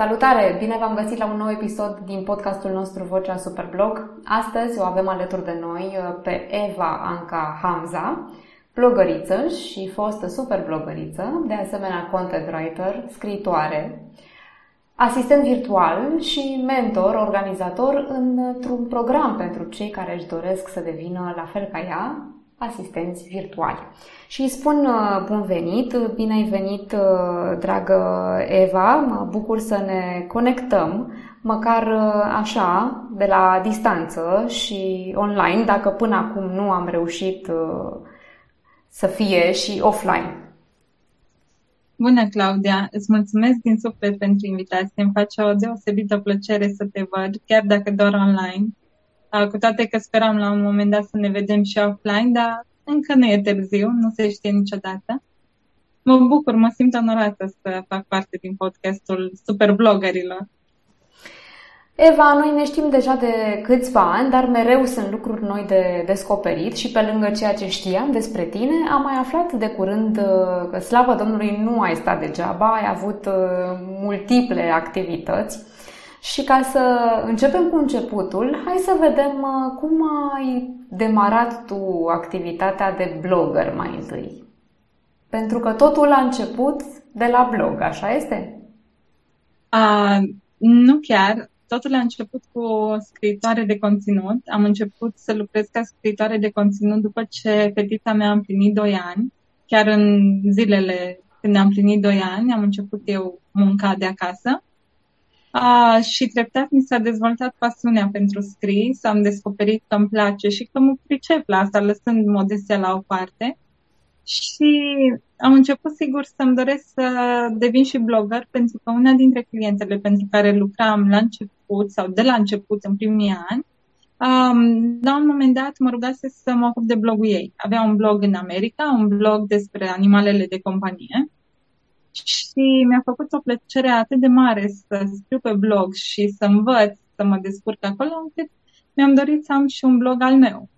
Salutare! Bine v-am găsit la un nou episod din podcastul nostru Vocea Superblog. Astăzi o avem alături de noi uh, pe Eva Anca Hamza, blogăriță și fostă superblogăriță, de asemenea content writer, scriitoare, asistent virtual și mentor, organizator într-un program pentru cei care își doresc să devină la fel ca ea, asistenți virtuali. Și îi spun uh, bun venit, bine ai venit, uh, dragă Eva, mă bucur să ne conectăm, măcar uh, așa, de la distanță și online, dacă până acum nu am reușit să fie și offline. Bună, Claudia! Îți mulțumesc din suflet pentru invitație. Îmi face o deosebită plăcere să te văd, chiar dacă doar online. Cu toate că speram la un moment dat să ne vedem și offline, dar încă nu e târziu, nu se știe niciodată. Mă bucur, mă simt onorată să fac parte din podcastul Superbloggerilor. Eva, noi ne știm deja de câțiva ani, dar mereu sunt lucruri noi de descoperit și pe lângă ceea ce știam despre tine, am mai aflat de curând uh, că, slavă Domnului, nu ai stat degeaba, ai avut uh, multiple activități. Și ca să începem cu începutul, hai să vedem uh, cum ai demarat tu activitatea de blogger mai întâi. Pentru că totul a început de la blog, așa este? Uh, nu chiar. Totul a început cu o scriitoare de conținut. Am început să lucrez ca scriitoare de conținut după ce fetița mea a împlinit 2 ani. Chiar în zilele când am împlinit 2 ani, am început eu munca de acasă. Uh, și treptat mi s-a dezvoltat pasiunea pentru scris, am descoperit că îmi place și că mă pricep la asta, lăsând modestia la o parte. Și am început, sigur, să-mi doresc să devin și blogger, pentru că una dintre clientele pentru care lucram la început sau de la început, în primii ani, um, la un moment dat mă rugase să mă ocup de blogul ei. Avea un blog în America, un blog despre animalele de companie și mi-a făcut o plăcere atât de mare să scriu pe blog și să învăț să mă descurc acolo, încât mi-am dorit să am și un blog al meu.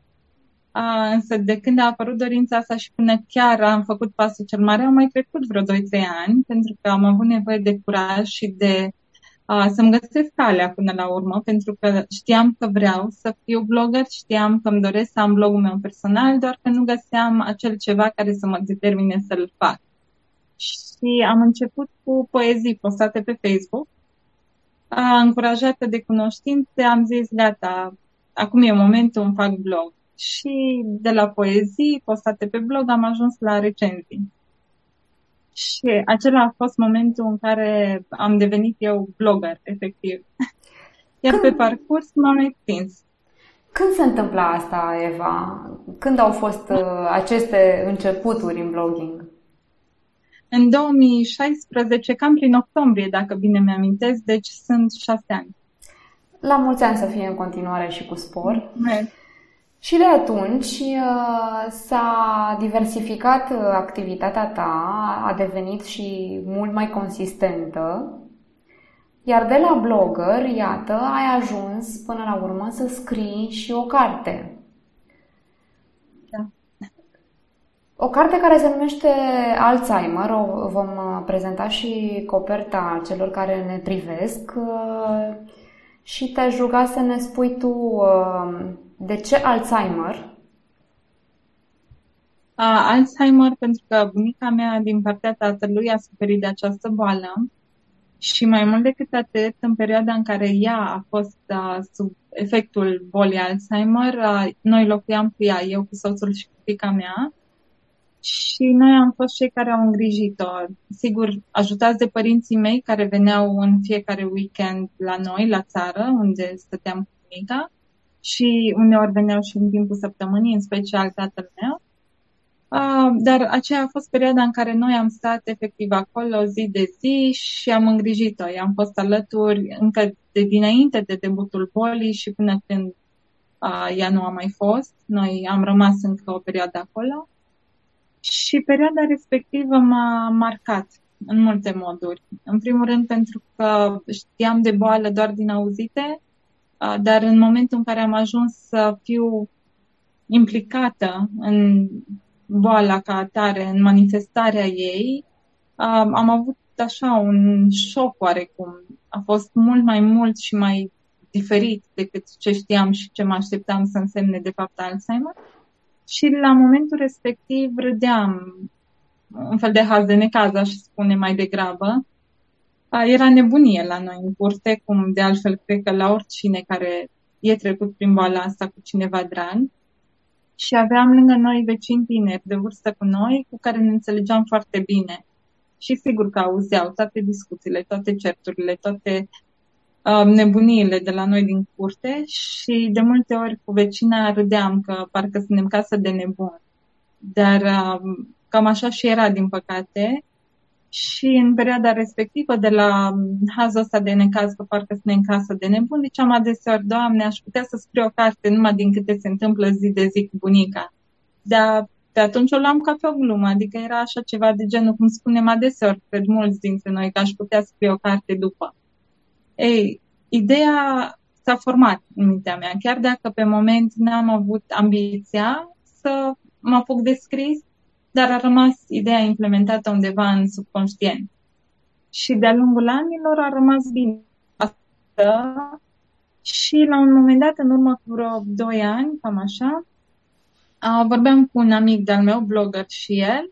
A, însă de când a apărut dorința asta și până chiar am făcut pasul cel mare, au mai trecut vreo 2-3 ani, pentru că am avut nevoie de curaj și de a, să-mi găsesc calea până la urmă, pentru că știam că vreau să fiu blogger, știam că îmi doresc să am blogul meu personal, doar că nu găseam acel ceva care să mă determine să-l fac și am început cu poezii postate pe Facebook. Încurajată de cunoștințe, am zis, gata, acum e momentul, îmi fac blog. Și de la poezii postate pe blog am ajuns la recenzii. Și acela a fost momentul în care am devenit eu blogger, efectiv. Iar Când... pe parcurs m-am extins. Când se întâmplă asta, Eva? Când au fost uh, aceste începuturi în blogging? În 2016, cam prin octombrie, dacă bine mi-amintesc, deci sunt șase ani. La mulți ani să fie în continuare și cu spor. Și de atunci uh, s-a diversificat uh, activitatea ta, a devenit și mult mai consistentă, iar de la blogger, iată, ai ajuns până la urmă să scrii și o carte. O carte care se numește Alzheimer, o vom uh, prezenta și coperta celor care ne privesc uh, și te-aș ruga să ne spui tu uh, de ce Alzheimer? Alzheimer pentru că bunica mea din partea tatălui a suferit de această boală și mai mult decât atât, în perioada în care ea a fost sub efectul bolii Alzheimer, noi locuiam cu ea, eu cu soțul și cu fica mea și noi am fost cei care au îngrijit-o. Sigur, ajutați de părinții mei care veneau în fiecare weekend la noi, la țară, unde stăteam cu mica și uneori veneau și în timpul săptămânii, în special tatăl meu. Uh, dar aceea a fost perioada în care noi am stat efectiv acolo zi de zi și am îngrijit-o. I-am fost alături încă de dinainte de debutul bolii și până când uh, ea nu a mai fost. Noi am rămas încă o perioadă acolo. Și perioada respectivă m-a marcat în multe moduri. În primul rând pentru că știam de boală doar din auzite, dar în momentul în care am ajuns să fiu implicată în boala ca atare, în manifestarea ei, am avut așa un șoc oarecum. A fost mult mai mult și mai diferit decât ce știam și ce mă așteptam să însemne de fapt Alzheimer. Și la momentul respectiv râdeam un fel de haz de necaz, aș spune mai degrabă. Era nebunie la noi în curte, cum de altfel cred că la oricine care e trecut prin boala asta cu cineva drag. Și aveam lângă noi vecini tineri de vârstă cu noi, cu care ne înțelegeam foarte bine. Și sigur că auzeau toate discuțiile, toate certurile, toate uh, nebuniile de la noi din curte și de multe ori cu vecina râdeam că parcă suntem casă de nebun. Dar uh, cam așa și era, din păcate. Și în perioada respectivă, de la hazul ăsta de necaz, că parcă sunt în casă de nebun, ziceam adeseori, Doamne, aș putea să scriu o carte numai din câte se întâmplă zi de zi cu bunica. Dar pe atunci o luam ca pe o glumă, adică era așa ceva de genul, cum spunem adeseori, cred mulți dintre noi, că aș putea scrie o carte după. Ei, ideea s-a format în mintea mea, chiar dacă pe moment n-am avut ambiția să mă apuc de scris, dar a rămas ideea implementată undeva în subconștient. Și de-a lungul anilor a rămas bine asta și la un moment dat, în urmă cu vreo 2 ani, cam așa, vorbeam cu un amic de-al meu, blogger și el,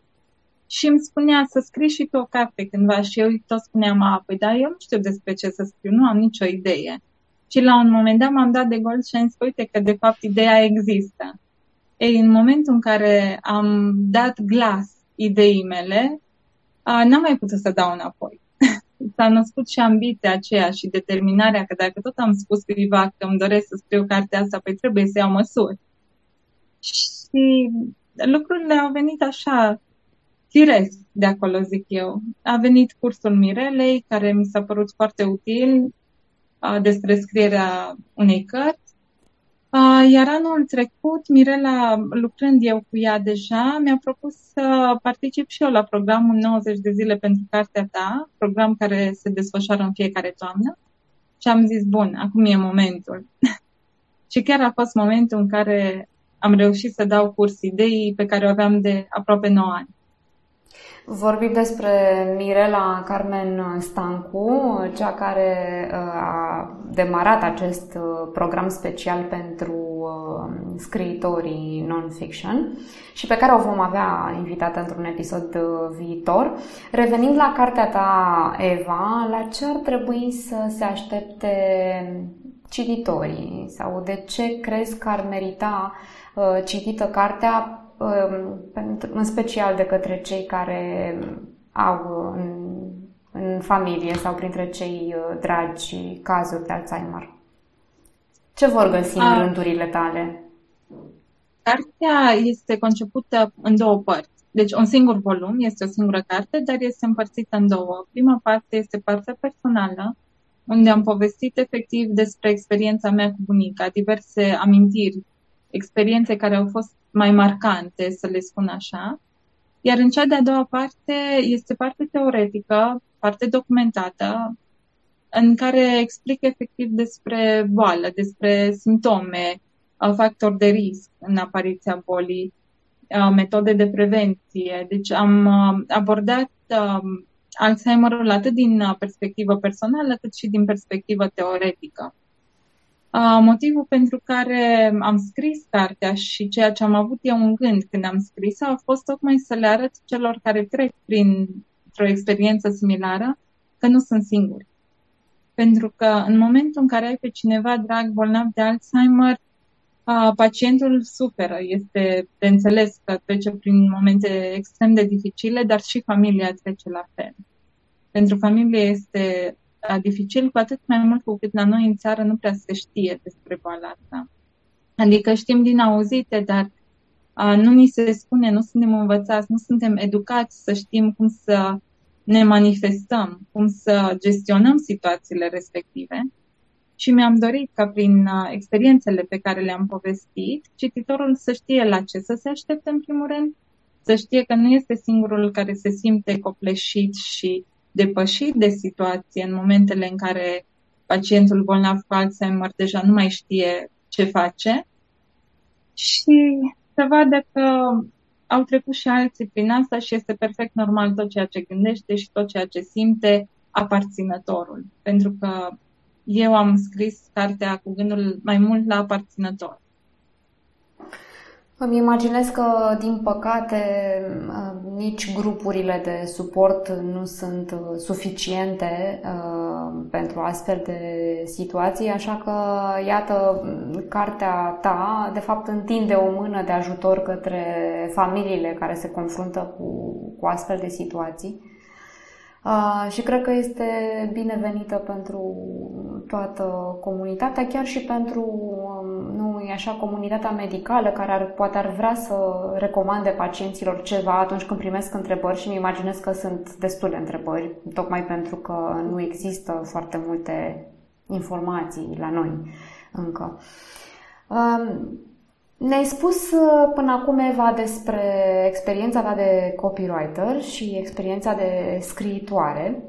și îmi spunea să scrii și tu o carte cândva și eu tot spuneam, a, păi da, eu nu știu despre ce să scriu, nu am nicio idee. Și la un moment dat m-am dat de gol și am zis, uite că de fapt ideea există. Ei, în momentul în care am dat glas ideii mele, n-am mai putut să dau înapoi. S-a născut și ambiția aceea și determinarea că dacă tot am spus cuiva că îmi doresc să scriu cartea asta, păi trebuie să iau măsuri. Și lucrurile au venit așa, firesc de acolo, zic eu. A venit cursul Mirelei, care mi s-a părut foarte util despre scrierea unei cărți iar anul trecut, Mirela, lucrând eu cu ea deja, mi-a propus să particip și eu la programul 90 de zile pentru cartea ta, program care se desfășoară în fiecare toamnă. Și am zis, bun, acum e momentul. și chiar a fost momentul în care am reușit să dau curs ideii pe care o aveam de aproape 9 ani. Vorbim despre Mirela Carmen Stancu, cea care uh, a demarat acest uh, program special pentru uh, scriitorii non-fiction și pe care o vom avea invitată într-un episod viitor. Revenind la cartea ta, Eva, la ce ar trebui să se aștepte cititorii sau de ce crezi că ar merita citită cartea în special de către cei care au în, în familie sau printre cei uh, dragi cazuri de Alzheimer. Ce vor găsi în A, rândurile tale? Cartea este concepută în două părți. Deci un singur volum, este o singură carte, dar este împărțită în două. Prima parte este partea personală, unde am povestit efectiv despre experiența mea cu bunica, diverse amintiri, experiențe care au fost mai marcante, să le spun așa. Iar în cea de-a doua parte este parte teoretică, parte documentată, în care explic efectiv despre boală, despre simptome, factori de risc în apariția bolii, metode de prevenție. Deci am abordat Alzheimerul atât din perspectivă personală cât și din perspectivă teoretică. Motivul pentru care am scris cartea și ceea ce am avut eu în gând când am scris a fost tocmai să le arăt celor care trec printr-o experiență similară că nu sunt singuri. Pentru că în momentul în care ai pe cineva drag bolnav de Alzheimer, pacientul suferă. Este de înțeles că trece prin momente extrem de dificile, dar și familia trece la fel. Pentru familie este dificil, cu atât mai mult cu cât la noi în țară nu prea se știe despre boala asta. Adică știm din auzite, dar a, nu ni se spune, nu suntem învățați, nu suntem educați să știm cum să ne manifestăm, cum să gestionăm situațiile respective. Și mi-am dorit ca prin experiențele pe care le-am povestit, cititorul să știe la ce să se aștepte în primul rând, să știe că nu este singurul care se simte copleșit și depășit de situație în momentele în care pacientul bolnav cu Alzheimer deja nu mai știe ce face și să vadă că au trecut și alții prin asta și este perfect normal tot ceea ce gândește și tot ceea ce simte aparținătorul, pentru că eu am scris cartea cu gândul mai mult la aparținător. Îmi imaginez că, din păcate, nici grupurile de suport nu sunt uh, suficiente uh, pentru astfel de situații, așa că, iată, cartea ta, de fapt, întinde o mână de ajutor către familiile care se confruntă cu, cu astfel de situații. Uh, și cred că este binevenită pentru toată comunitatea, chiar și pentru, um, nu e așa, comunitatea medicală care ar, poate ar vrea să recomande pacienților ceva atunci când primesc întrebări și îmi imaginez că sunt destule întrebări, tocmai pentru că nu există foarte multe informații la noi încă. Um, ne-ai spus uh, până acum, Eva, despre experiența ta de copywriter și experiența de scriitoare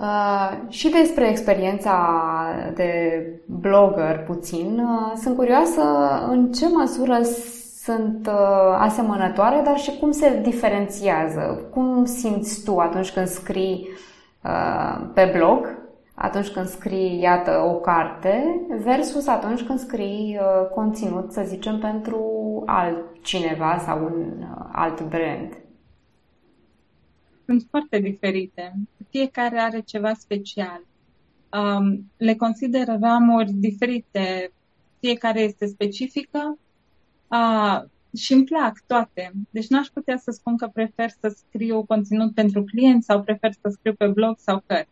uh, și despre experiența de blogger puțin. Uh, sunt curioasă în ce măsură sunt asemănătoare, dar și cum se diferențiază. Cum simți tu atunci când scrii pe blog atunci când scrii, iată, o carte, versus atunci când scrii uh, conținut, să zicem, pentru altcineva sau un uh, alt brand? Sunt foarte diferite. Fiecare are ceva special. Um, le consider ramuri diferite. Fiecare este specifică uh, și îmi plac toate. Deci n-aș putea să spun că prefer să scriu conținut pentru client sau prefer să scriu pe blog sau cărți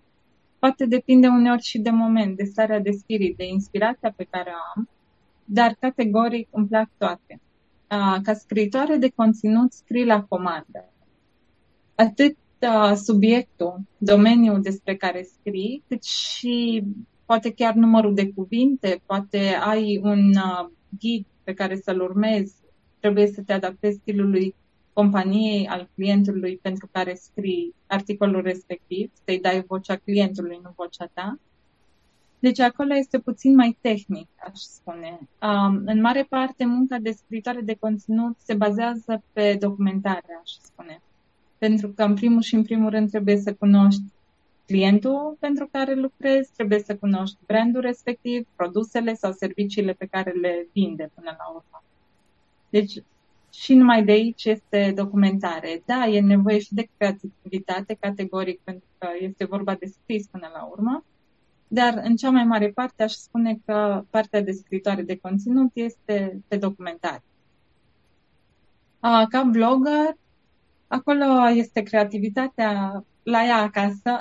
Poate depinde uneori și de moment, de starea de spirit, de inspirația pe care o am, dar categoric îmi plac toate. Ca scriitoare de conținut scrii la comandă. Atât subiectul, domeniul despre care scrii, cât și poate chiar numărul de cuvinte, poate ai un ghid pe care să-l urmezi, trebuie să te adaptezi stilului companiei, al clientului pentru care scrii articolul respectiv, să-i dai vocea clientului, nu vocea ta. Deci acolo este puțin mai tehnic, aș spune. Um, în mare parte, munca de scritoare de conținut se bazează pe documentare, aș spune. Pentru că, în primul și în primul rând, trebuie să cunoști clientul pentru care lucrezi, trebuie să cunoști brandul respectiv, produsele sau serviciile pe care le vinde până la urmă. Deci, și numai de aici este documentare. Da, e nevoie și de creativitate categoric, pentru că este vorba de scris până la urmă, dar în cea mai mare parte aș spune că partea de scritoare de conținut este pe documentare. Ca blogger, acolo este creativitatea la ea acasă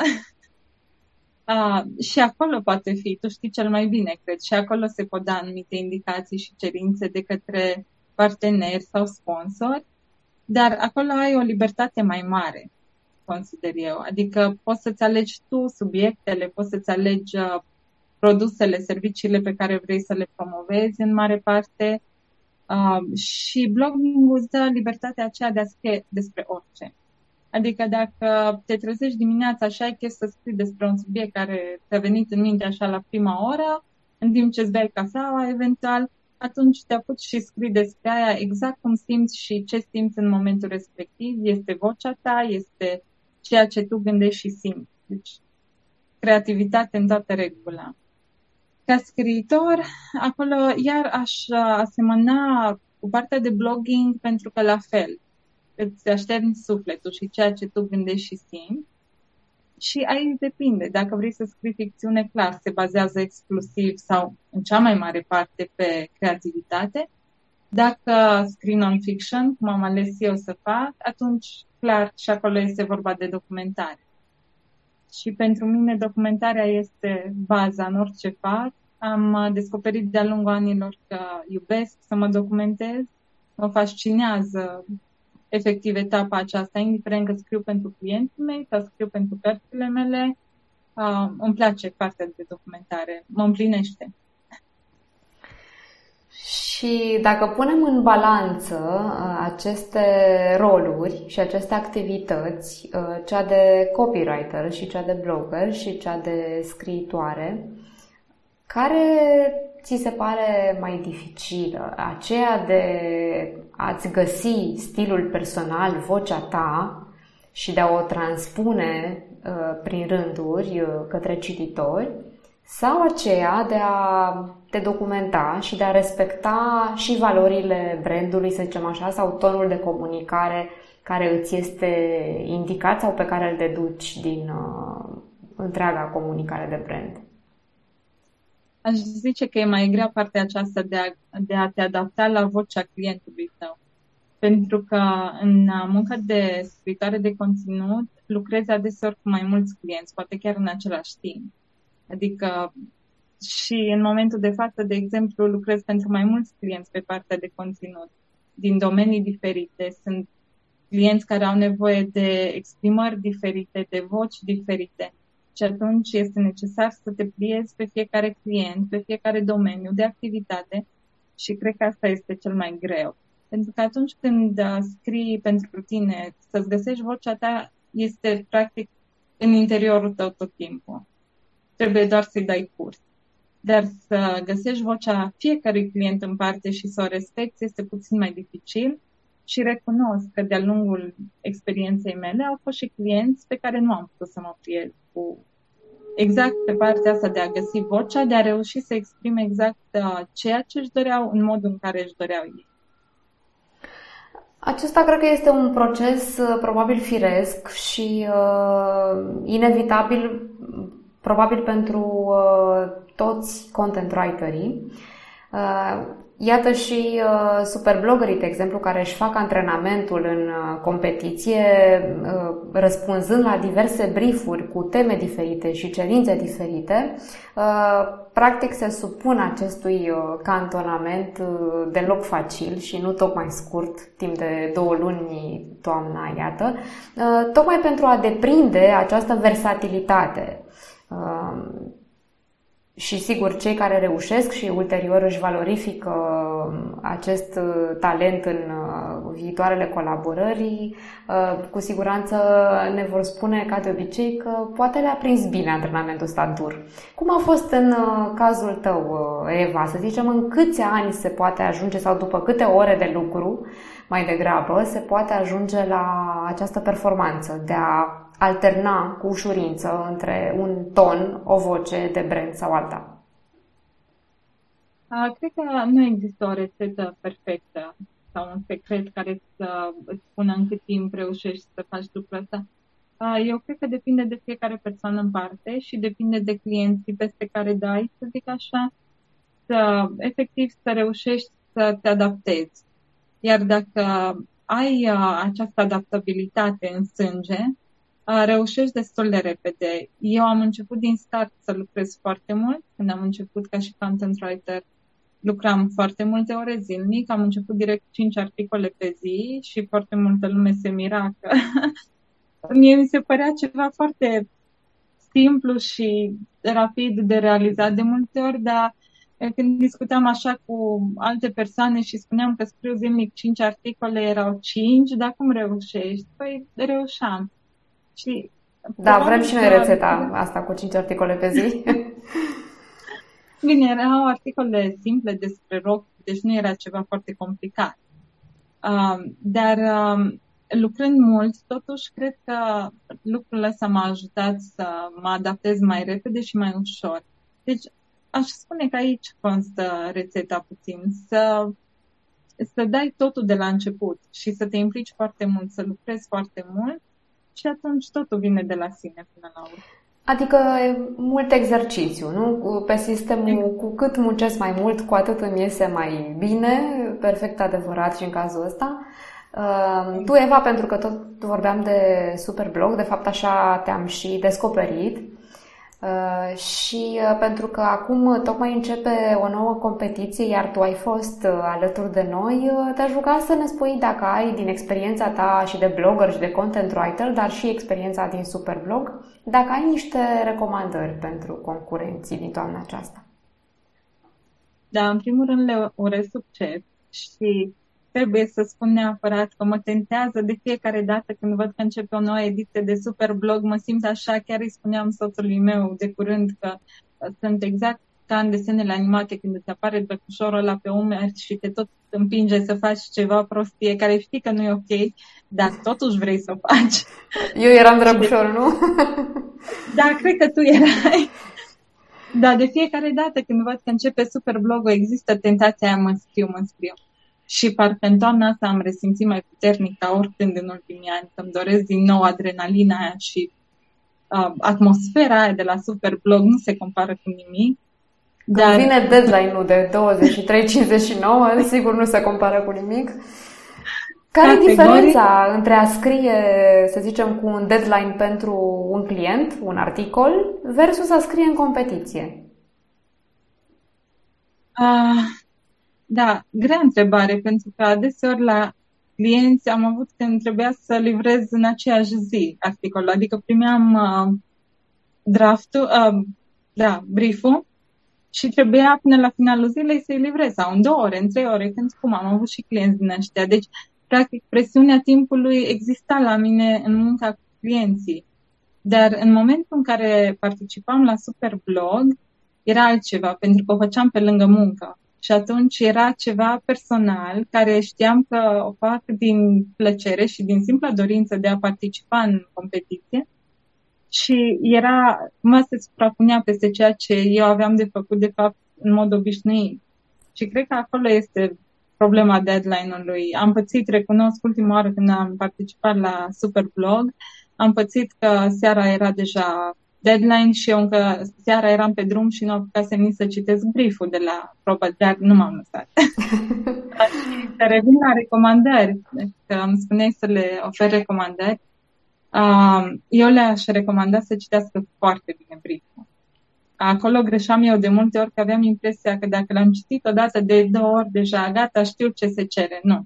și acolo poate fi, tu știi cel mai bine, cred, și acolo se pot da anumite indicații și cerințe de către parteneri sau sponsori, dar acolo ai o libertate mai mare, consider eu. Adică poți să-ți alegi tu subiectele, poți să-ți alegi uh, produsele, serviciile pe care vrei să le promovezi în mare parte uh, și blogging îți dă libertatea aceea de a scrie despre orice. Adică dacă te trezești dimineața și ai chef să scrii despre un subiect care ți-a venit în minte așa la prima oră, în timp ce îți bei cafeaua, eventual, atunci te apuci și scrii despre aia exact cum simți și ce simți în momentul respectiv. Este vocea ta, este ceea ce tu gândești și simți. Deci, creativitate în toată regula. Ca scriitor, acolo iar aș asemăna cu partea de blogging pentru că la fel îți așterni sufletul și ceea ce tu gândești și simți și aici depinde. Dacă vrei să scrii ficțiune, clar, se bazează exclusiv sau în cea mai mare parte pe creativitate. Dacă scrii non-fiction, cum am ales eu să fac, atunci, clar, și acolo este vorba de documentare. Și pentru mine documentarea este baza în orice fac. Am descoperit de-a lungul anilor că iubesc să mă documentez, mă fascinează efectiv etapa aceasta, indiferent că scriu pentru clienții mei sau scriu pentru cărțile mele, uh, îmi place partea de documentare, mă împlinește. Și dacă punem în balanță aceste roluri și aceste activități, cea de copywriter și cea de blogger și cea de scriitoare, care ți se pare mai dificilă? Aceea de a-ți găsi stilul personal, vocea ta și de a o transpune uh, prin rânduri uh, către cititori, sau aceea de a te documenta și de a respecta și valorile brandului, să zicem așa, sau tonul de comunicare care îți este indicat sau pe care îl deduci din uh, întreaga comunicare de brand? Aș zice că e mai grea partea aceasta de a, de a te adapta la vocea clientului tău. Pentru că în munca de scritoare de conținut lucrezi adeseori cu mai mulți clienți, poate chiar în același timp. Adică și în momentul de față, de exemplu, lucrez pentru mai mulți clienți pe partea de conținut din domenii diferite. Sunt clienți care au nevoie de exprimări diferite, de voci diferite. Și atunci este necesar să te pliezi pe fiecare client, pe fiecare domeniu de activitate și cred că asta este cel mai greu. Pentru că atunci când uh, scrii pentru tine, să-ți găsești vocea ta, este practic în interiorul tău tot timpul. Trebuie doar să-i dai curs. Dar să găsești vocea fiecărui client în parte și să o respecti este puțin mai dificil și recunosc că de-a lungul experienței mele au fost și clienți pe care nu am putut să mă pliez cu exact pe partea asta de a găsi vocea, de a reuși să exprime exact uh, ceea ce își doreau în modul în care își doreau ei. Acesta cred că este un proces uh, probabil firesc și uh, inevitabil probabil pentru uh, toți content writerii. Uh, Iată și uh, superbloggerii, de exemplu, care își fac antrenamentul în uh, competiție, uh, răspunzând la diverse briefuri cu teme diferite și cerințe diferite, uh, practic se supun acestui uh, cantonament uh, deloc facil și nu tocmai scurt, timp de două luni toamna, iată, uh, tocmai pentru a deprinde această versatilitate. Uh, și sigur, cei care reușesc și ulterior își valorifică um, acest uh, talent în uh, viitoarele colaborări, uh, cu siguranță ne vor spune, ca de obicei, că poate le-a prins bine antrenamentul ăsta dur. Cum a fost în cazul tău, Eva? Să zicem, în câți ani se poate ajunge sau după câte ore de lucru, mai degrabă, se poate ajunge la această performanță de a alterna cu ușurință între un ton, o voce de brand sau alta? Cred că nu există o rețetă perfectă sau un secret care să îți spună în cât timp reușești să faci lucrul ăsta. Eu cred că depinde de fiecare persoană în parte și depinde de clienții peste care dai, să zic așa, să efectiv să reușești să te adaptezi. Iar dacă ai această adaptabilitate în sânge, reușești destul de repede. Eu am început din start să lucrez foarte mult. Când am început ca și content writer, lucram foarte multe ore zilnic. Am început direct 5 articole pe zi și foarte multă lume se mira că mie mi se părea ceva foarte simplu și rapid de realizat de multe ori, dar când discutam așa cu alte persoane și spuneam că scriu zilnic 5 articole, erau 5, dar cum reușești? Păi reușeam. Și da, vrem și noi rețeta asta cu 5 articole pe zi. Bine, erau articole simple despre rock, deci nu era ceva foarte complicat. Uh, dar uh, lucrând mult, totuși, cred că lucrul ăsta m-a ajutat să mă adaptez mai repede și mai ușor. Deci, aș spune că aici constă rețeta puțin, să, să dai totul de la început și să te implici foarte mult, să lucrezi foarte mult și atunci totul vine de la sine până la urmă. Adică e mult exercițiu, nu? Pe sistemul, cu cât muncesc mai mult, cu atât îmi iese mai bine, perfect adevărat și în cazul ăsta. Uh, tu, Eva, pentru că tot vorbeam de Superblog, de fapt așa te-am și descoperit Uh, și uh, pentru că acum tocmai începe o nouă competiție, iar tu ai fost uh, alături de noi, te-aș ruga să ne spui dacă ai din experiența ta și de blogger și de content writer, dar și experiența din Superblog, dacă ai niște recomandări pentru concurenții din toamna aceasta. Da, în primul rând le urez succes și trebuie să spun neapărat că mă tentează de fiecare dată când văd că începe o nouă ediție de Superblog, mă simt așa, chiar îi spuneam soțului meu de curând că sunt exact ca în desenele animate când îți apare băcușorul ăla pe umeri și te tot împinge să faci ceva prostie care știi că nu e ok, dar totuși vrei să o faci. Eu eram drăgușor, nu? Da, cred că tu erai. Da, de fiecare dată când văd că începe super blogul, există tentația aia, mă scriu, mă scriu. Și parcă în toamna asta am resimțit mai puternic ca oricând în ultimii ani, că îmi doresc din nou adrenalina aia și uh, atmosfera aia de la Superblog nu se compară cu nimic. Când dar... vine deadline-ul de 23.59, sigur nu se compară cu nimic. Care e diferența între a scrie, să zicem, cu un deadline pentru un client, un articol, versus a scrie în competiție? Uh, da, grea întrebare, pentru că adeseori la clienți am avut când trebuia să livrez în aceeași zi articolul, adică primeam uh, draftul, uh, da, brieful și trebuia până la finalul zilei să-i livrez sau în două ore, în trei ore, când cum am avut și clienți din ăștia. Deci, practic, presiunea timpului exista la mine în munca cu clienții. Dar în momentul în care participam la Superblog, era altceva, pentru că o făceam pe lângă muncă. Și atunci era ceva personal care știam că o fac din plăcere și din simpla dorință de a participa în competiție. Și era, mă se suprapunea peste ceea ce eu aveam de făcut, de fapt, în mod obișnuit. Și cred că acolo este problema deadline-ului. Am pățit, recunosc, ultima oară când am participat la Superblog, am pățit că seara era deja deadline și eu încă seara eram pe drum și nu apucasem nici să citesc brieful de la proba, dar nu m-am lăsat. să revin la recomandări, deci, că îmi spuneai să le ofer recomandări. Eu le-aș recomanda să citească foarte bine brieful. Acolo greșeam eu de multe ori că aveam impresia că dacă l-am citit odată de două ori deja, gata, știu ce se cere. Nu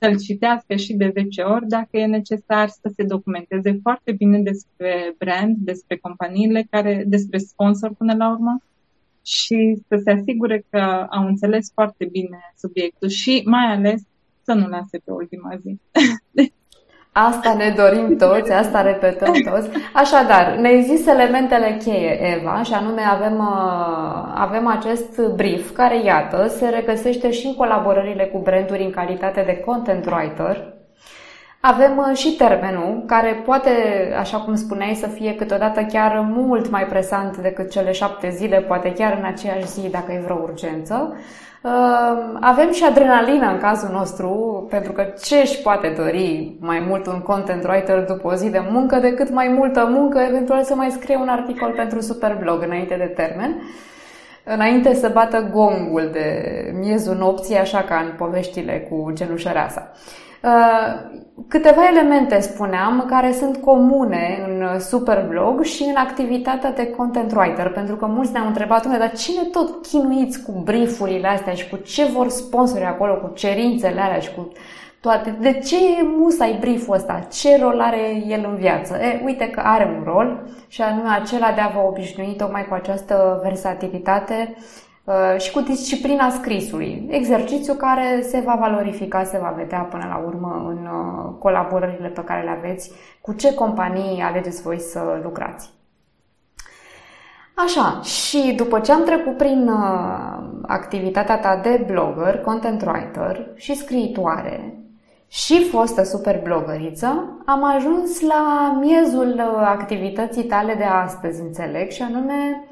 să-l citească și de 10 ori dacă e necesar să se documenteze foarte bine despre brand, despre companiile care, despre sponsor până la urmă și să se asigure că au înțeles foarte bine subiectul și mai ales să nu lase pe ultima zi. Asta ne dorim toți, asta repetăm toți. Așadar, ne există elementele cheie, Eva, și anume avem, uh, avem acest brief care, iată, se regăsește și în colaborările cu branduri în calitate de content writer. Avem uh, și termenul, care poate, așa cum spuneai, să fie câteodată chiar mult mai presant decât cele șapte zile, poate chiar în aceeași zi, dacă e vreo urgență. Ehm, avem și adrenalina în cazul nostru, pentru că ce își poate dori mai mult un content writer după o zi de muncă decât mai multă muncă, eventual să mai scrie un articol pentru Superblog înainte de termen, înainte să bată gongul de miezul nopții, așa ca în poveștile cu genușăreasa. Uh, câteva elemente, spuneam, care sunt comune în Superblog și în activitatea de content writer, pentru că mulți ne-au întrebat, dar cine tot chinuiți cu briefurile astea și cu ce vor sponsori acolo, cu cerințele alea și cu toate. De ce e musai brieful ăsta? Ce rol are el în viață? E, uite că are un rol și anume acela de a vă obișnui tocmai cu această versatilitate Uh, și cu disciplina scrisului. Exercițiu care se va valorifica, se va vedea până la urmă în uh, colaborările pe care le aveți, cu ce companii alegeți voi să lucrați. Așa, și după ce am trecut prin uh, activitatea ta de blogger, content writer și scriitoare și fostă super blogăriță, am ajuns la miezul activității tale de astăzi, înțeleg, și anume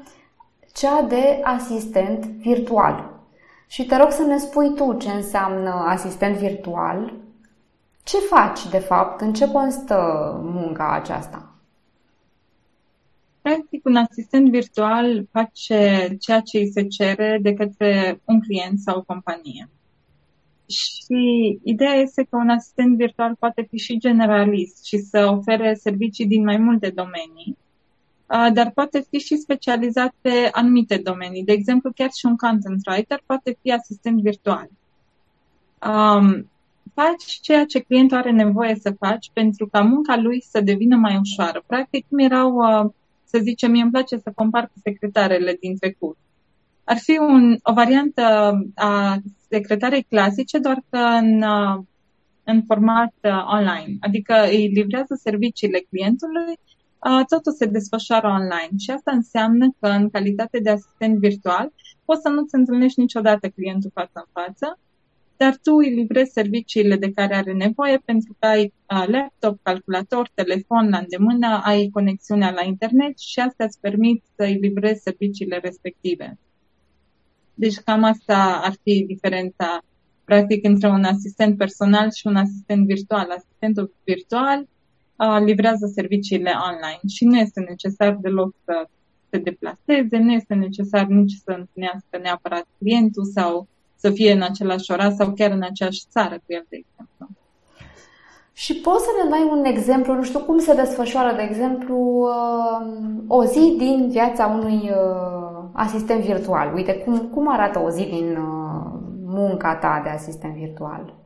cea de asistent virtual. Și te rog să ne spui tu ce înseamnă asistent virtual, ce faci de fapt, în ce constă munca aceasta? Practic, un asistent virtual face ceea ce îi se cere de către un client sau o companie. Și ideea este că un asistent virtual poate fi și generalist și să ofere servicii din mai multe domenii dar poate fi și specializat pe anumite domenii. De exemplu, chiar și un content writer poate fi asistent virtual. Um, faci ceea ce clientul are nevoie să faci pentru ca munca lui să devină mai ușoară. Practic, cum erau, uh, să zicem, mie îmi place să compar cu secretarele din trecut. Ar fi un, o variantă a secretarei clasice, doar că în, uh, în format uh, online. Adică îi livrează serviciile clientului totul se desfășoară online și asta înseamnă că în calitate de asistent virtual poți să nu-ți întâlnești niciodată clientul față în față, dar tu îi livrezi serviciile de care are nevoie pentru că ai laptop, calculator, telefon la îndemână, ai conexiunea la internet și asta îți permit să îi livrezi serviciile respective. Deci cam asta ar fi diferența practic între un asistent personal și un asistent virtual. Asistentul virtual uh, livrează serviciile online și nu este necesar deloc să se deplaseze, nu este necesar nici să întâlnească neapărat clientul sau să fie în același oraș sau chiar în aceeași țară cu el, de exemplu. Și poți să ne dai un exemplu, nu știu cum se desfășoară, de exemplu, uh, o zi din viața unui uh, asistent virtual. Uite, cum, cum arată o zi din uh, munca ta de asistent virtual?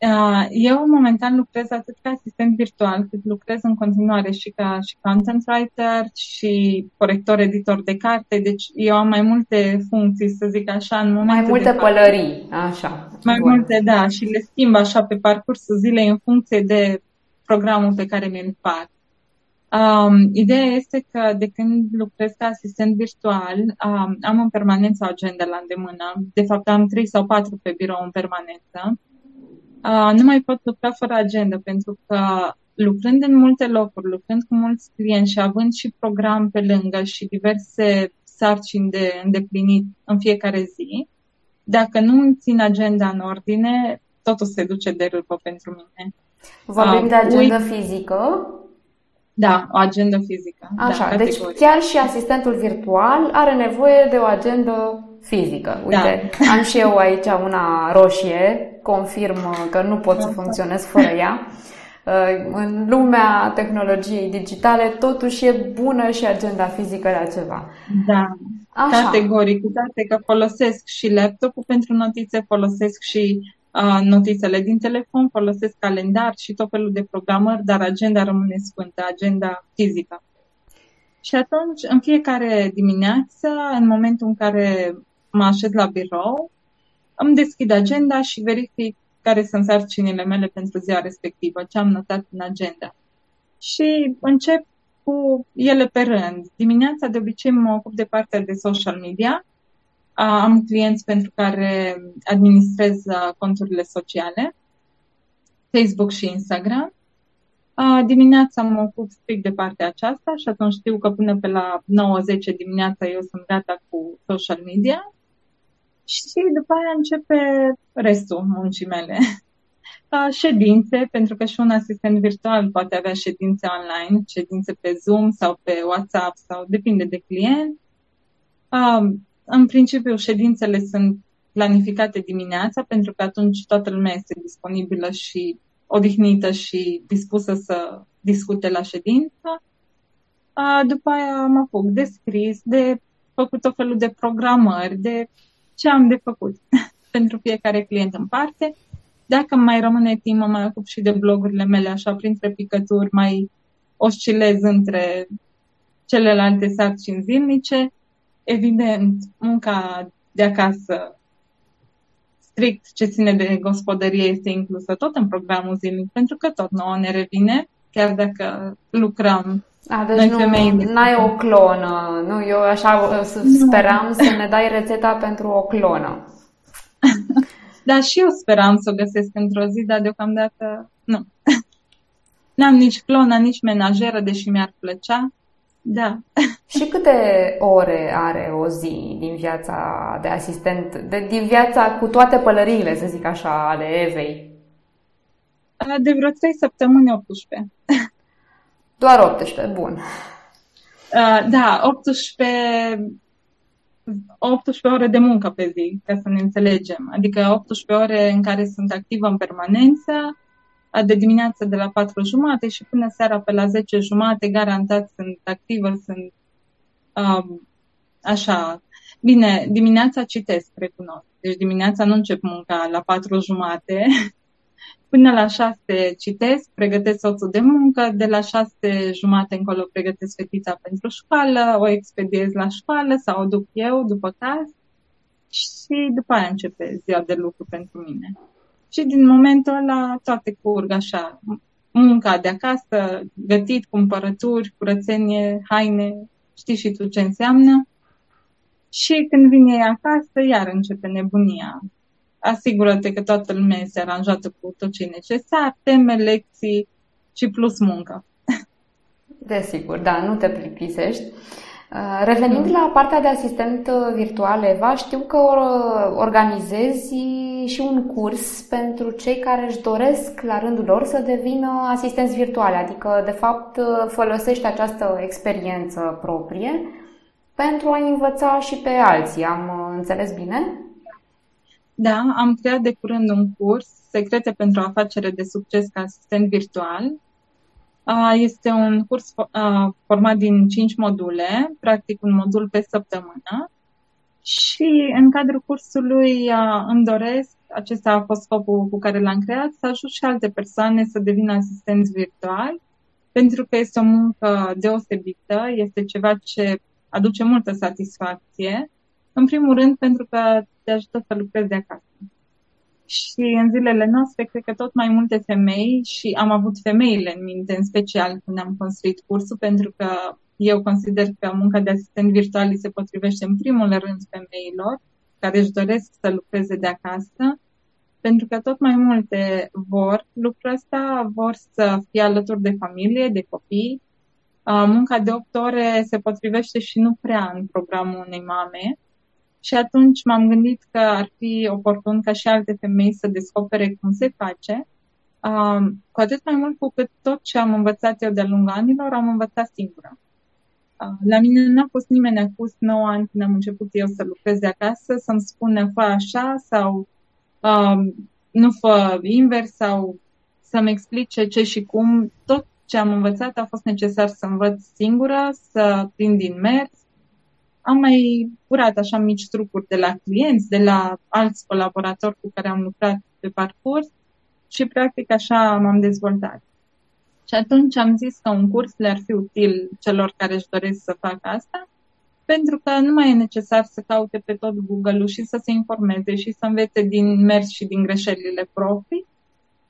Uh, eu momentan lucrez atât ca asistent virtual, cât lucrez în continuare și ca și content writer și corector editor de carte, deci eu am mai multe funcții, să zic așa, în momentul Mai multe de pălării, așa. Mai bun. multe, da, și le schimb așa pe parcursul zilei în funcție de programul pe care mi-l fac. Um, ideea este că de când lucrez ca asistent virtual, um, am în permanență o agenda la îndemână. De fapt, am trei sau patru pe birou în permanență uh, nu mai pot lucra fără agenda, pentru că lucrând în multe locuri, lucrând cu mulți clienți și având și program pe lângă și diverse sarcini de îndeplinit în fiecare zi, dacă nu îmi țin agenda în ordine, totul se duce de râpă pentru mine. Vorbim uh, de agenda uit... fizică? Da, o agenda fizică. Da, Așa, da, deci chiar și asistentul virtual are nevoie de o agenda fizică. Uite, da. am și eu aici una roșie, confirm că nu pot să funcționez fără ea. Uh, în lumea tehnologiei digitale, totuși e bună și agenda fizică la ceva. Da, Așa. categoric, toate că folosesc și laptopul pentru notițe, folosesc și uh, notițele din telefon, folosesc calendar și tot felul de programări, dar agenda rămâne sfântă, agenda fizică. Și atunci, în fiecare dimineață, în momentul în care mă așez la birou, îmi deschid agenda și verific care sunt sarcinile mele pentru ziua respectivă, ce am notat în agenda. Și încep cu ele pe rând. Dimineața de obicei mă ocup de partea de social media. Am clienți pentru care administrez conturile sociale, Facebook și Instagram. Dimineața mă ocup strict de partea aceasta și atunci știu că până pe la 9-10 dimineața eu sunt gata cu social media și după aia începe restul muncii mele. Ședințe, pentru că și un asistent virtual poate avea ședințe online, ședințe pe Zoom sau pe WhatsApp sau depinde de client. În principiu, ședințele sunt planificate dimineața pentru că atunci toată lumea este disponibilă și odihnită și dispusă să discute la ședință. După aia mă apuc de scris, de făcut o felul de programări, de ce am de făcut pentru fiecare client în parte. Dacă mai rămâne timp, mă mai ocup și de blogurile mele, așa, printre picături, mai oscilez între celelalte sarcini zilnice. Evident, munca de acasă, strict ce ține de gospodărie, este inclusă tot în programul zilnic, pentru că tot nouă ne revine, chiar dacă lucrăm a, deci Noi nu ai o clonă. Nu, eu așa speram să ne dai rețeta pentru o clonă. da, și eu speram să o găsesc într-o zi, dar deocamdată nu. N-am nici clona, nici menajeră, deși mi-ar plăcea. Da. Și câte ore are o zi din viața de asistent, de, din viața cu toate pălăriile, să zic așa, ale Evei? De vreo 3 săptămâni 18. Doar 18, bun. Uh, da, 18, 18 ore de muncă pe zi, ca să ne înțelegem. Adică 18 ore în care sunt activă în permanență, uh, de dimineață de la 4 jumate și până seara pe la 10 jumate, garantat sunt activă, sunt uh, așa. Bine, dimineața citesc, recunosc. Deci dimineața nu încep munca la 4 jumate, Până la șase citesc, pregătesc soțul de muncă, de la șase jumate încolo pregătesc fetița pentru școală, o expediez la școală sau o duc eu după caz și după aia începe ziua de lucru pentru mine. Și din momentul ăla toate curg așa, munca de acasă, gătit, cumpărături, curățenie, haine, știi și tu ce înseamnă. Și când vine ea acasă, iar începe nebunia asigură-te că toată lumea este aranjată cu tot ce e necesar, teme, lecții și plus muncă. Desigur, da, nu te plictisești. Uh, revenind mm. la partea de asistent uh, virtual, Eva, știu că organizezi și un curs pentru cei care își doresc la rândul lor să devină asistenți virtuale, adică de fapt uh, folosești această experiență proprie pentru a învăța și pe alții. Am înțeles bine? Da, am creat de curând un curs, Secrete pentru afacere de succes ca asistent virtual, este un curs format din 5 module, practic un modul pe săptămână. Și în cadrul cursului îmi doresc, acesta a fost scopul cu care l-am creat, să ajut și alte persoane să devină asistenți virtuali, pentru că este o muncă deosebită, este ceva ce aduce multă satisfacție. În primul rând pentru că te ajută să lucrezi de acasă și în zilele noastre cred că tot mai multe femei și am avut femeile în minte în special când am construit cursul pentru că eu consider că munca de asistent virtual se potrivește în primul rând femeilor care își doresc să lucreze de acasă pentru că tot mai multe vor lucrul ăsta, vor să fie alături de familie, de copii. Munca de 8 ore se potrivește și nu prea în programul unei mame, și atunci m-am gândit că ar fi oportun ca și alte femei să descopere cum se face, uh, cu atât mai mult cu cât tot ce am învățat eu de-a lungul anilor am învățat singură. Uh, la mine n-a fost nimeni acus 9 ani când am început eu să lucrez de acasă, să-mi spună fă așa sau uh, nu fă invers sau să-mi explice ce și cum. Tot ce am învățat a fost necesar să învăț singură, să prind din mers, am mai curat așa mici trucuri de la clienți, de la alți colaboratori cu care am lucrat pe parcurs și practic așa m-am dezvoltat. Și atunci am zis că un curs le-ar fi util celor care își doresc să facă asta, pentru că nu mai e necesar să caute pe tot Google-ul și să se informeze și să învețe din mers și din greșelile proprii,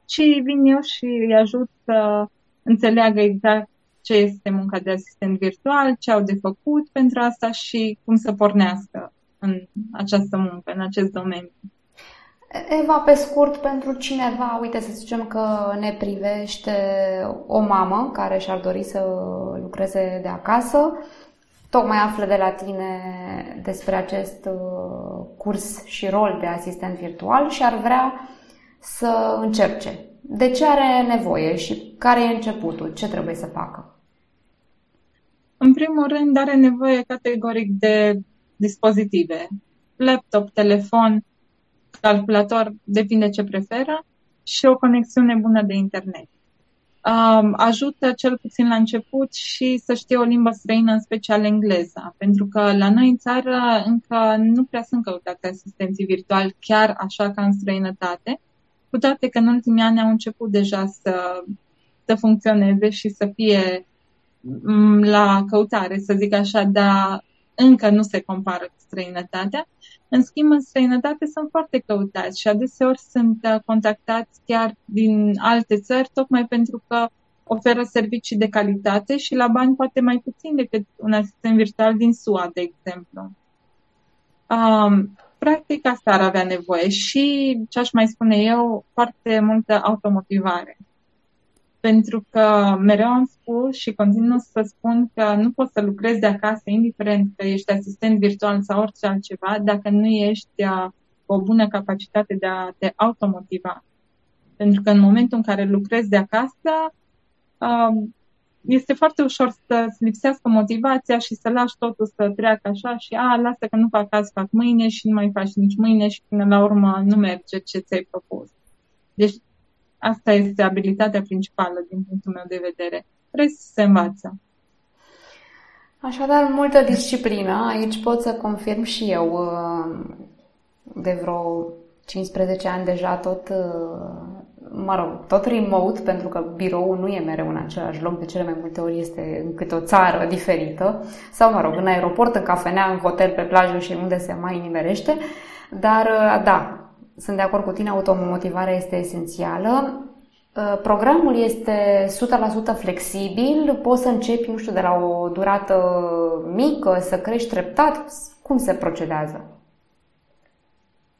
ci vin eu și îi ajut să înțeleagă exact ce este munca de asistent virtual, ce au de făcut pentru asta și cum să pornească în această muncă, în acest domeniu. Eva, pe scurt, pentru cineva, uite să zicem că ne privește o mamă care și-ar dori să lucreze de acasă, tocmai află de la tine despre acest uh, curs și rol de asistent virtual și ar vrea să încerce. De ce are nevoie și care e începutul? Ce trebuie să facă? În primul rând, are nevoie categoric de dispozitive. Laptop, telefon, calculator, depinde ce preferă, și o conexiune bună de internet. Um, ajută cel puțin la început și să știe o limbă străină, în special engleza, pentru că la noi în țară încă nu prea sunt căutați asistenții virtuali chiar așa ca în străinătate, cu toate că în ultimii ani au început deja să, să funcționeze și să fie Mm, la căutare, să zic așa, dar încă nu se compară cu străinătatea. În schimb, în străinătate sunt foarte căutați și adeseori sunt uh, contactați chiar din alte țări, tocmai pentru că oferă servicii de calitate și la bani poate mai puțin decât un asistent virtual din SUA, de exemplu. Um, practic asta ar avea nevoie și, ce aș mai spune eu, foarte multă automotivare pentru că mereu am spus și continuu să spun că nu poți să lucrezi de acasă, indiferent că ești asistent virtual sau orice altceva, dacă nu ești uh, cu o bună capacitate de a te automotiva. Pentru că în momentul în care lucrezi de acasă, um, este foarte ușor să-ți lipsească motivația și să lași totul să treacă așa și a, lasă că nu fac azi, fac mâine și nu mai faci nici mâine și până la urmă nu merge ce ți-ai propus. Deci Asta este abilitatea principală din punctul meu de vedere. Restul se învață. Așadar, multă disciplină. Aici pot să confirm și eu uh, de vreo 15 ani deja tot, uh, mă rog, tot remote, pentru că biroul nu e mereu în același loc, de cele mai multe ori este în câte o țară diferită, sau, mă rog, în aeroport, în cafenea, în hotel, pe plajă și unde se mai nimerește. Dar, uh, da, sunt de acord cu tine, automotivarea este esențială. Uh, programul este 100% flexibil, poți să începi, nu știu, de la o durată mică, să crești treptat. Cum se procedează?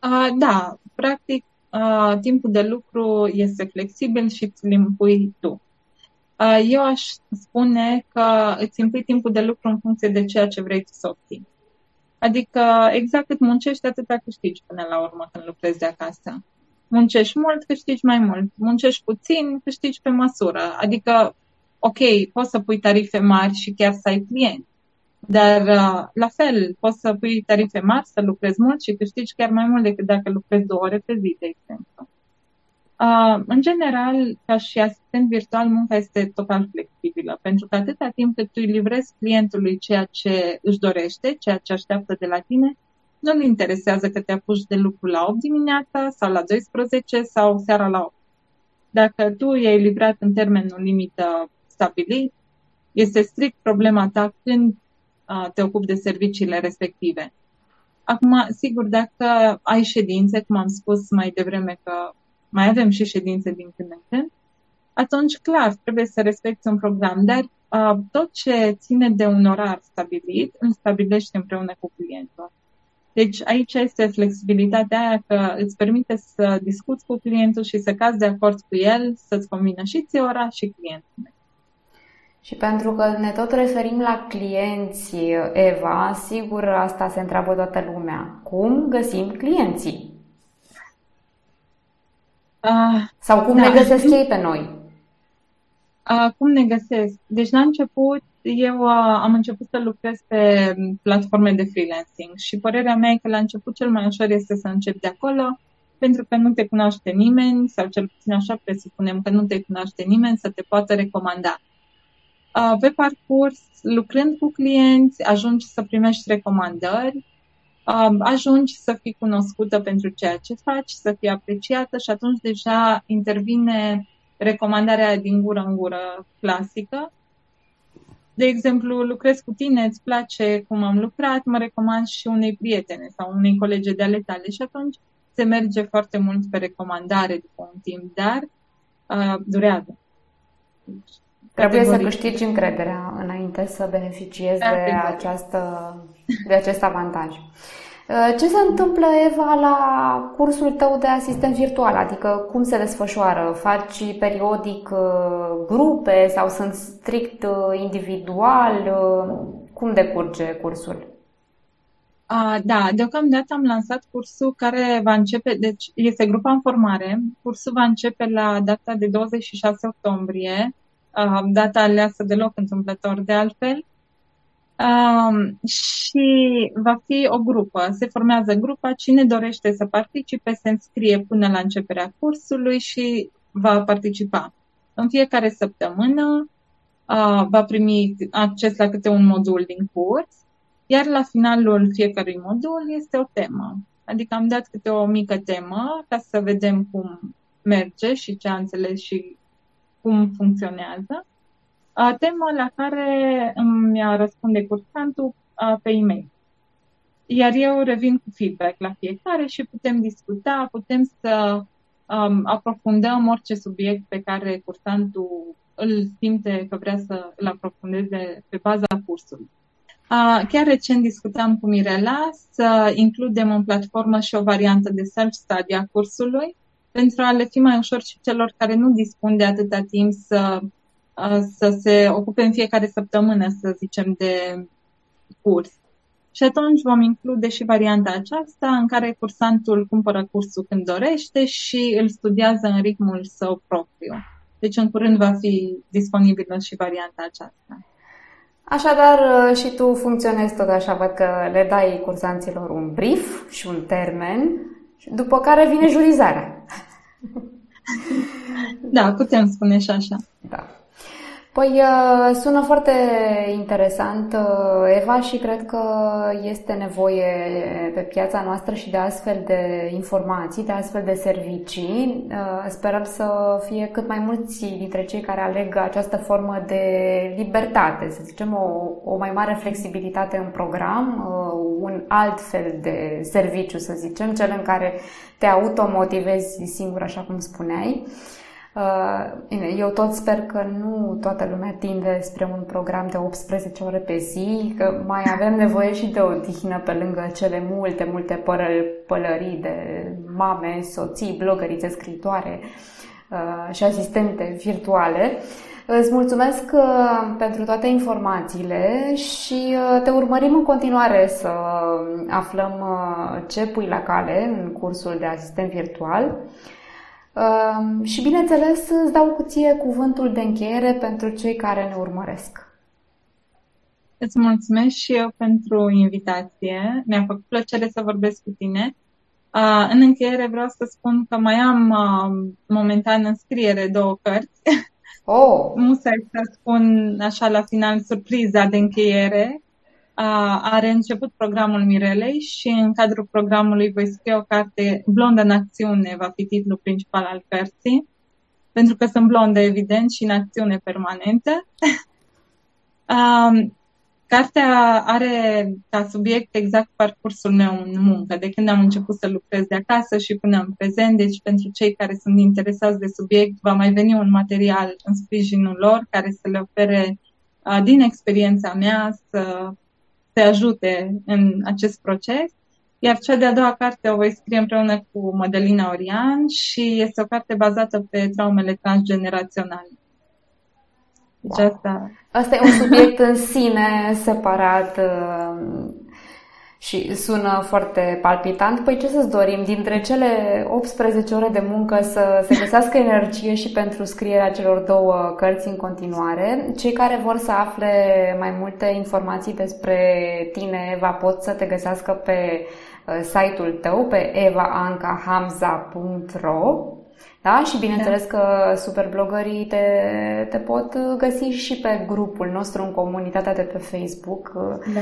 Uh, da, practic, uh, timpul de lucru este flexibil și îți impui tu. Uh, eu aș spune că îți impui timpul de lucru în funcție de ceea ce vrei să obții. Adică exact cât muncești, atâta câștigi până la urmă când lucrezi de acasă. Muncești mult, câștigi mai mult. Muncești puțin, câștigi pe măsură. Adică, ok, poți să pui tarife mari și chiar să ai clienți. Dar, uh, la fel, poți să pui tarife mari, să lucrezi mult și câștigi chiar mai mult decât dacă lucrezi două ore pe zi, de exemplu. Uh, în general, ca și asistent virtual, munca este total flexibilă, pentru că atâta timp cât tu îi livrezi clientului ceea ce își dorește, ceea ce așteaptă de la tine, nu-l interesează că te apuci de lucru la 8 dimineața sau la 12 sau seara la 8. Dacă tu i-ai livrat în termenul limită stabilit, este strict problema ta când te ocupi de serviciile respective. Acum, sigur, dacă ai ședințe, cum am spus mai devreme că mai avem și ședințe din când în când, atunci, clar, trebuie să respecti un program, dar uh, tot ce ține de un orar stabilit, îl stabilești împreună cu clientul. Deci aici este flexibilitatea aia că îți permite să discuți cu clientul și să cazi de acord cu el, să-ți convină și ți ora și clientul. Și pentru că ne tot referim la clienți, Eva, sigur asta se întreabă toată lumea. Cum găsim clienții? Uh, Sau cum da. ne găsesc ei pe noi? Uh, cum ne găsesc? Deci la început eu uh, am început să lucrez pe platforme de freelancing și părerea mea e că la început cel mai ușor este să începi de acolo pentru că nu te cunoaște nimeni sau cel puțin așa presupunem că nu te cunoaște nimeni să te poată recomanda. Uh, pe parcurs, lucrând cu clienți, ajungi să primești recomandări, uh, ajungi să fii cunoscută pentru ceea ce faci, să fii apreciată și atunci deja intervine recomandarea din gură în gură clasică. De exemplu, lucrez cu tine, îți place cum am lucrat, mă recomand și unei prietene sau unei colege de ale tale și atunci se merge foarte mult pe recomandare după un timp, dar uh, durează. Trebuie să câștigi încrederea înainte să beneficiezi de, această, de acest avantaj. Uh, ce se întâmplă, Eva, la cursul tău de asistent virtual? Adică cum se desfășoară? Faci periodic uh, grupe sau sunt strict uh, individual? Cum decurge cursul? A, da, deocamdată am lansat cursul care va începe, deci este grupa în formare. Cursul va începe la data de 26 octombrie data aleasă deloc întâmplător de altfel. Um, și va fi o grupă. Se formează grupa. Cine dorește să participe se înscrie până la începerea cursului și va participa. În fiecare săptămână uh, va primi acces la câte un modul din curs, iar la finalul fiecărui modul este o temă. Adică am dat câte o mică temă ca să vedem cum merge și ce a înțeles și cum funcționează, tema la care îmi răspunde cursantul pe e-mail. Iar eu revin cu feedback la fiecare și putem discuta, putem să um, aprofundăm orice subiect pe care cursantul îl simte că vrea să îl aprofundeze pe baza cursului. Uh, chiar recent discutam cu Mirela să includem în platformă și o variantă de self-study a cursului, pentru a le fi mai ușor și celor care nu dispun de atâta timp să, să se ocupe în fiecare săptămână, să zicem, de curs. Și atunci vom include și varianta aceasta în care cursantul cumpără cursul când dorește și îl studiază în ritmul său propriu. Deci în curând va fi disponibilă și varianta aceasta. Așadar, și tu funcționezi tot așa, văd că le dai cursanților un brief și un termen, după care vine jurizarea. Da, putem spune și așa. Da. Păi uh, sună foarte interesant, uh, Eva, și cred că este nevoie pe piața noastră și de astfel de informații, de astfel de servicii. Uh, sperăm să fie cât mai mulți dintre cei care aleg această formă de libertate, să zicem, o, o mai mare flexibilitate în program, un alt fel de serviciu, să zicem, cel în care te automotivezi singur, așa cum spuneai. Uh, eu tot sper că nu toată lumea tinde spre un program de 18 ore pe zi, că mai avem nevoie și de o tihnă pe lângă cele multe, multe părări, pălării de mame, soții, blogărițe, scritoare uh, și asistente virtuale. Îți mulțumesc uh, pentru toate informațiile și te urmărim în continuare să aflăm ce pui la cale în cursul de asistent virtual. Uh, și bineînțeles îți dau cu ție cuvântul de încheiere pentru cei care ne urmăresc. Îți mulțumesc și eu pentru invitație. Mi-a făcut plăcere să vorbesc cu tine. Uh, în încheiere vreau să spun că mai am uh, momentan în scriere două cărți. Oh. Musai să spun așa la final surpriza de încheiere are început programul Mirelei și în cadrul programului voi scrie o carte Blondă în acțiune, va fi titlul principal al cărții, pentru că sunt blondă, evident, și în acțiune permanentă. Cartea are ca subiect exact parcursul meu în muncă, de când am început să lucrez de acasă și până în prezent. Deci, pentru cei care sunt interesați de subiect, va mai veni un material în sprijinul lor care să le ofere din experiența mea să te ajute în acest proces. Iar cea de-a doua carte o voi scrie împreună cu Madalina Orian și este o carte bazată pe traumele transgeneraționale. Deci wow. asta... asta e un subiect în sine separat uh, și sună foarte palpitant. Păi ce să-ți dorim? Dintre cele 18 ore de muncă să se găsească energie și pentru scrierea celor două cărți în continuare. Cei care vor să afle mai multe informații despre tine, Eva, pot să te găsească pe uh, site-ul tău, pe evaancahamza.ro da? Și bineînțeles da. că superblogării te, te pot găsi și pe grupul nostru în comunitatea de pe Facebook, da.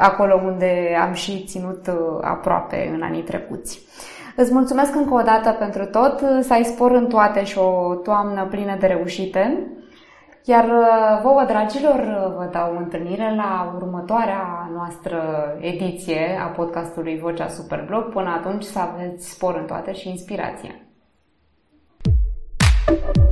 acolo unde am și ținut aproape în anii trecuți. Îți mulțumesc încă o dată pentru tot, să ai spor în toate și o toamnă plină de reușite. Iar vouă, dragilor, vă dau întâlnire la următoarea noastră ediție a podcastului Vocea Superblog. Până atunci să aveți spor în toate și inspirație. Bye.